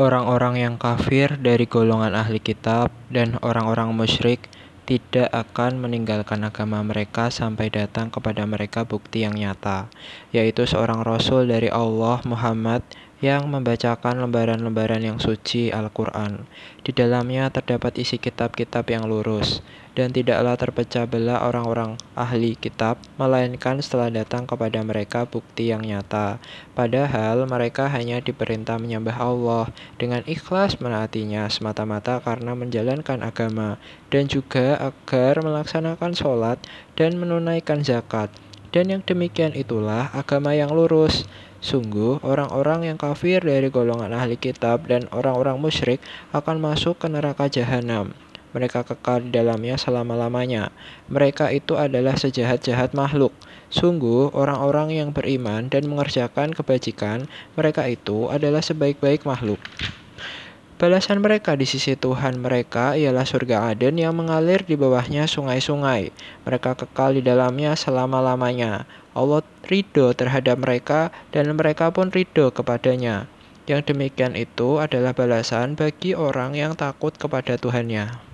Orang-orang yang kafir dari golongan ahli kitab dan orang-orang musyrik tidak akan meninggalkan agama mereka sampai datang kepada mereka bukti yang nyata, yaitu seorang rasul dari Allah Muhammad yang membacakan lembaran-lembaran yang suci Al-Quran. Di dalamnya terdapat isi kitab-kitab yang lurus, dan tidaklah terpecah belah orang-orang ahli kitab, melainkan setelah datang kepada mereka bukti yang nyata. Padahal mereka hanya diperintah menyembah Allah dengan ikhlas menaatinya semata-mata karena menjalankan agama, dan juga agar melaksanakan sholat dan menunaikan zakat. Dan yang demikian itulah agama yang lurus. Sungguh, orang-orang yang kafir dari golongan ahli kitab dan orang-orang musyrik akan masuk ke neraka jahanam. Mereka kekal di dalamnya selama-lamanya. Mereka itu adalah sejahat-jahat makhluk. Sungguh, orang-orang yang beriman dan mengerjakan kebajikan, mereka itu adalah sebaik-baik makhluk. Balasan mereka di sisi Tuhan mereka ialah surga Aden yang mengalir di bawahnya sungai-sungai. Mereka kekal di dalamnya selama-lamanya. Allah ridho terhadap mereka dan mereka pun ridho kepadanya. Yang demikian itu adalah balasan bagi orang yang takut kepada Tuhannya.